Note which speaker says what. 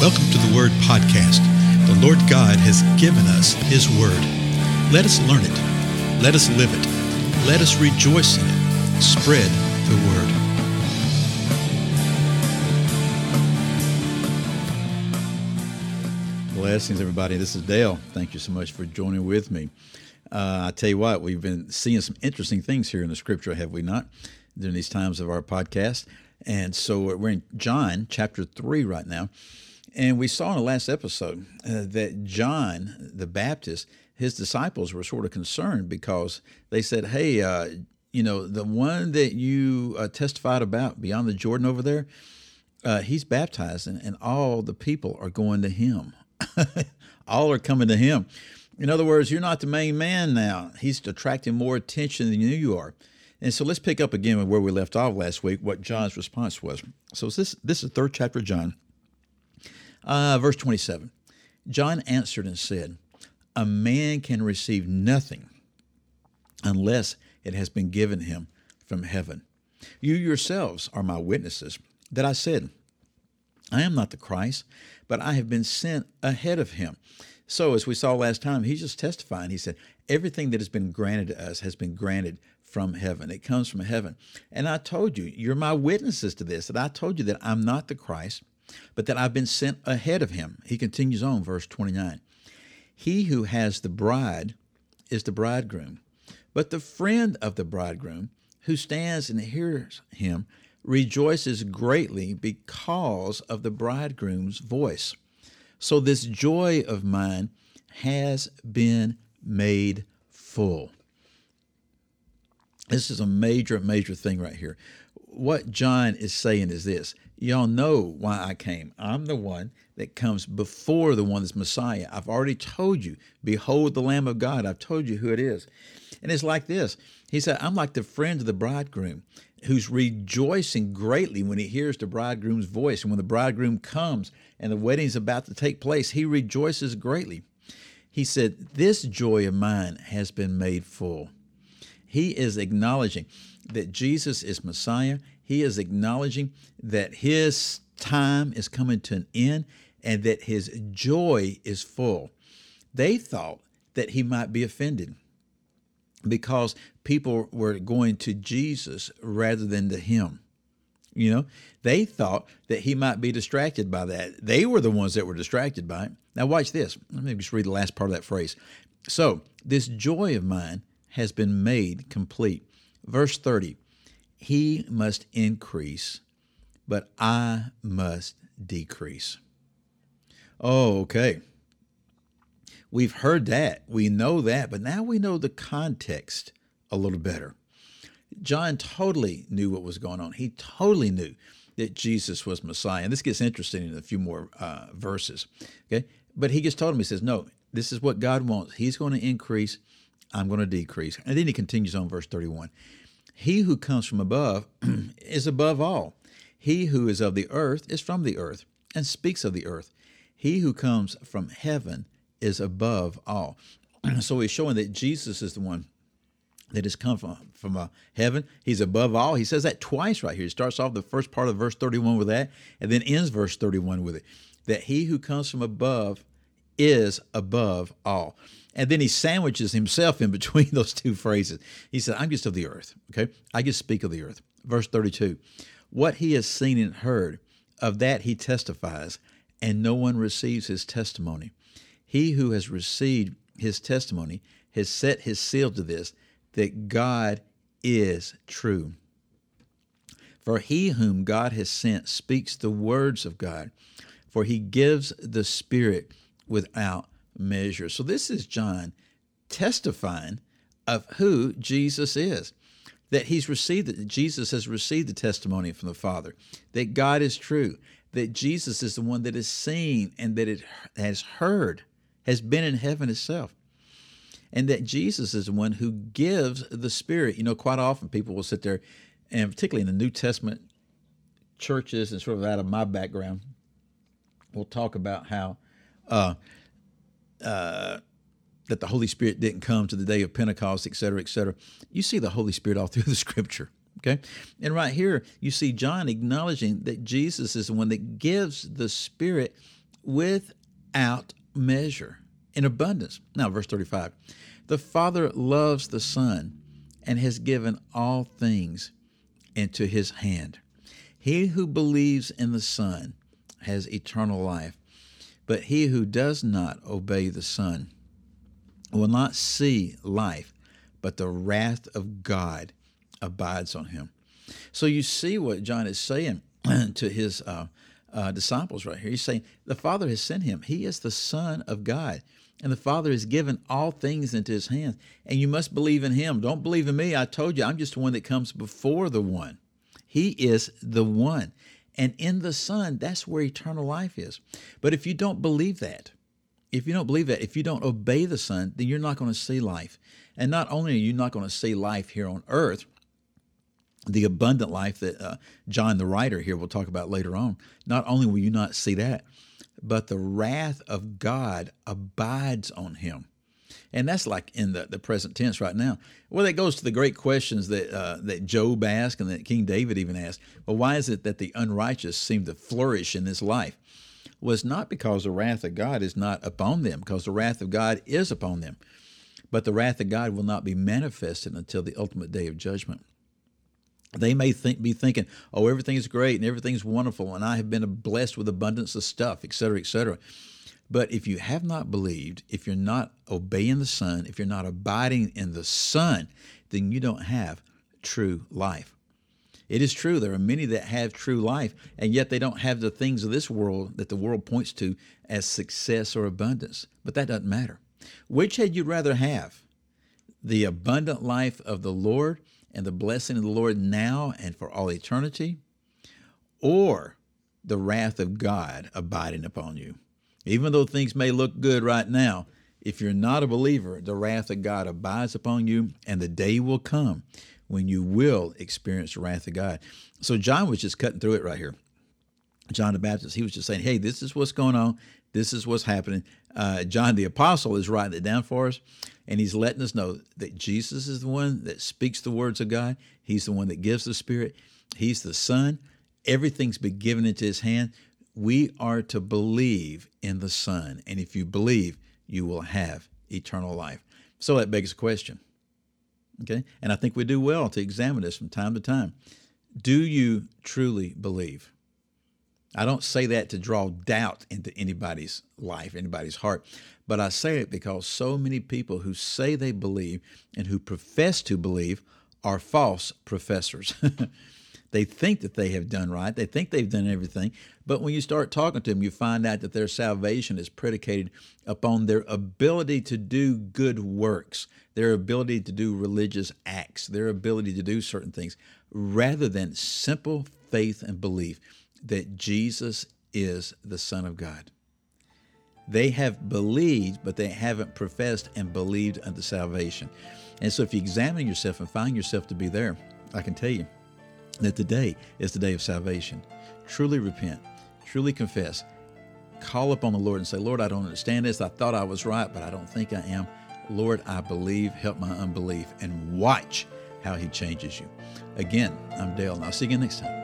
Speaker 1: Welcome to the Word Podcast. The Lord God has given us His Word. Let us learn it. Let us live it. Let us rejoice in it. Spread the Word.
Speaker 2: Blessings, everybody. This is Dale. Thank you so much for joining with me. Uh, I tell you what, we've been seeing some interesting things here in the scripture, have we not, during these times of our podcast? And so we're in John chapter 3 right now. And we saw in the last episode uh, that John the Baptist, his disciples were sort of concerned because they said, Hey, uh, you know, the one that you uh, testified about beyond the Jordan over there, uh, he's baptized, and, and all the people are going to him. all are coming to him. In other words, you're not the main man now. He's attracting more attention than you are. And so let's pick up again where we left off last week, what John's response was. So this, this is the third chapter of John. Uh, verse 27 John answered and said, A man can receive nothing unless it has been given him from heaven. You yourselves are my witnesses that I said, I am not the Christ, but I have been sent ahead of him. So, as we saw last time, he's just testifying. He said, Everything that has been granted to us has been granted from heaven. It comes from heaven. And I told you, you're my witnesses to this, that I told you that I'm not the Christ, but that I've been sent ahead of him. He continues on, verse 29. He who has the bride is the bridegroom, but the friend of the bridegroom who stands and hears him rejoices greatly because of the bridegroom's voice. So this joy of mine has been made full. This is a major, major thing right here. What John is saying is this Y'all know why I came. I'm the one that comes before the one that's Messiah. I've already told you, behold the Lamb of God. I've told you who it is. And it's like this He said, I'm like the friend of the bridegroom who's rejoicing greatly when he hears the bridegroom's voice. And when the bridegroom comes and the wedding's about to take place, he rejoices greatly. He said, This joy of mine has been made full. He is acknowledging that Jesus is Messiah. He is acknowledging that his time is coming to an end and that his joy is full. They thought that he might be offended because people were going to Jesus rather than to him. You know, they thought that he might be distracted by that. They were the ones that were distracted by it. Now, watch this. Let me just read the last part of that phrase. So, this joy of mine has been made complete. Verse 30 He must increase, but I must decrease. Oh, okay. We've heard that. We know that, but now we know the context a little better. John totally knew what was going on. He totally knew that Jesus was Messiah. And this gets interesting in a few more uh, verses. Okay. But he just told him, he says, No, this is what God wants. He's going to increase, I'm going to decrease. And then he continues on, verse 31. He who comes from above is above all. He who is of the earth is from the earth and speaks of the earth. He who comes from heaven is above all. so he's showing that Jesus is the one that has come from, from uh, heaven. He's above all. He says that twice right here. He starts off the first part of verse 31 with that, and then ends verse 31 with it. That he who comes from above is above all. And then he sandwiches himself in between those two phrases. He said, I'm just of the earth. Okay. I just speak of the earth. Verse 32 What he has seen and heard, of that he testifies, and no one receives his testimony. He who has received his testimony has set his seal to this, that God is true. For he whom God has sent speaks the words of God, for he gives the Spirit without measure. So this is John testifying of who Jesus is. That he's received that Jesus has received the testimony from the Father, that God is true, that Jesus is the one that is seen and that it has heard, has been in heaven itself and that Jesus is the one who gives the Spirit. You know, quite often people will sit there, and particularly in the New Testament churches, and sort of out of my background, we'll talk about how uh, uh, that the Holy Spirit didn't come to the day of Pentecost, et cetera, et cetera. You see the Holy Spirit all through the Scripture. Okay, and right here you see John acknowledging that Jesus is the one that gives the Spirit without measure, in abundance. Now, verse 35 The Father loves the Son and has given all things into his hand. He who believes in the Son has eternal life, but he who does not obey the Son will not see life, but the wrath of God abides on him. So you see what John is saying to his uh, uh, disciples right here. He's saying the Father has sent him. He is the Son of God. And the Father has given all things into his hands. And you must believe in him. Don't believe in me. I told you, I'm just the one that comes before the one. He is the one. And in the Son, that's where eternal life is. But if you don't believe that, if you don't believe that, if you don't obey the Son, then you're not going to see life. And not only are you not going to see life here on earth, the abundant life that uh, John, the writer here, will talk about later on, not only will you not see that, but the wrath of God abides on him. And that's like in the, the present tense right now. Well, that goes to the great questions that uh, that Job asked and that King David even asked. Well, why is it that the unrighteous seem to flourish in this life? Well, it's not because the wrath of God is not upon them, because the wrath of God is upon them. But the wrath of God will not be manifested until the ultimate day of judgment they may think, be thinking, oh, everything's great and everything's wonderful, and I have been blessed with abundance of stuff, et cetera, et cetera. But if you have not believed, if you're not obeying the Son, if you're not abiding in the Son, then you don't have true life. It is true, there are many that have true life, and yet they don't have the things of this world that the world points to as success or abundance. But that doesn't matter. Which had you rather have? The abundant life of the Lord and the blessing of the Lord now and for all eternity, or the wrath of God abiding upon you. Even though things may look good right now, if you're not a believer, the wrath of God abides upon you, and the day will come when you will experience the wrath of God. So John was just cutting through it right here. John the Baptist, he was just saying, hey, this is what's going on. This is what's happening. Uh, John the Apostle is writing it down for us, and he's letting us know that Jesus is the one that speaks the words of God. He's the one that gives the Spirit. He's the Son. Everything's been given into his hand. We are to believe in the Son. And if you believe, you will have eternal life. So that begs a question. Okay? And I think we do well to examine this from time to time. Do you truly believe? I don't say that to draw doubt into anybody's life, anybody's heart, but I say it because so many people who say they believe and who profess to believe are false professors. they think that they have done right, they think they've done everything, but when you start talking to them, you find out that their salvation is predicated upon their ability to do good works, their ability to do religious acts, their ability to do certain things, rather than simple faith and belief that Jesus is the Son of God. They have believed, but they haven't professed and believed unto salvation. And so, if you examine yourself and find yourself to be there, I can tell you that today is the day of salvation. Truly repent, truly confess, call upon the Lord and say, Lord, I don't understand this. I thought I was right, but I don't think I am. Lord, I believe, help my unbelief, and watch how He changes you. Again, I'm Dale, and I'll see you again next time.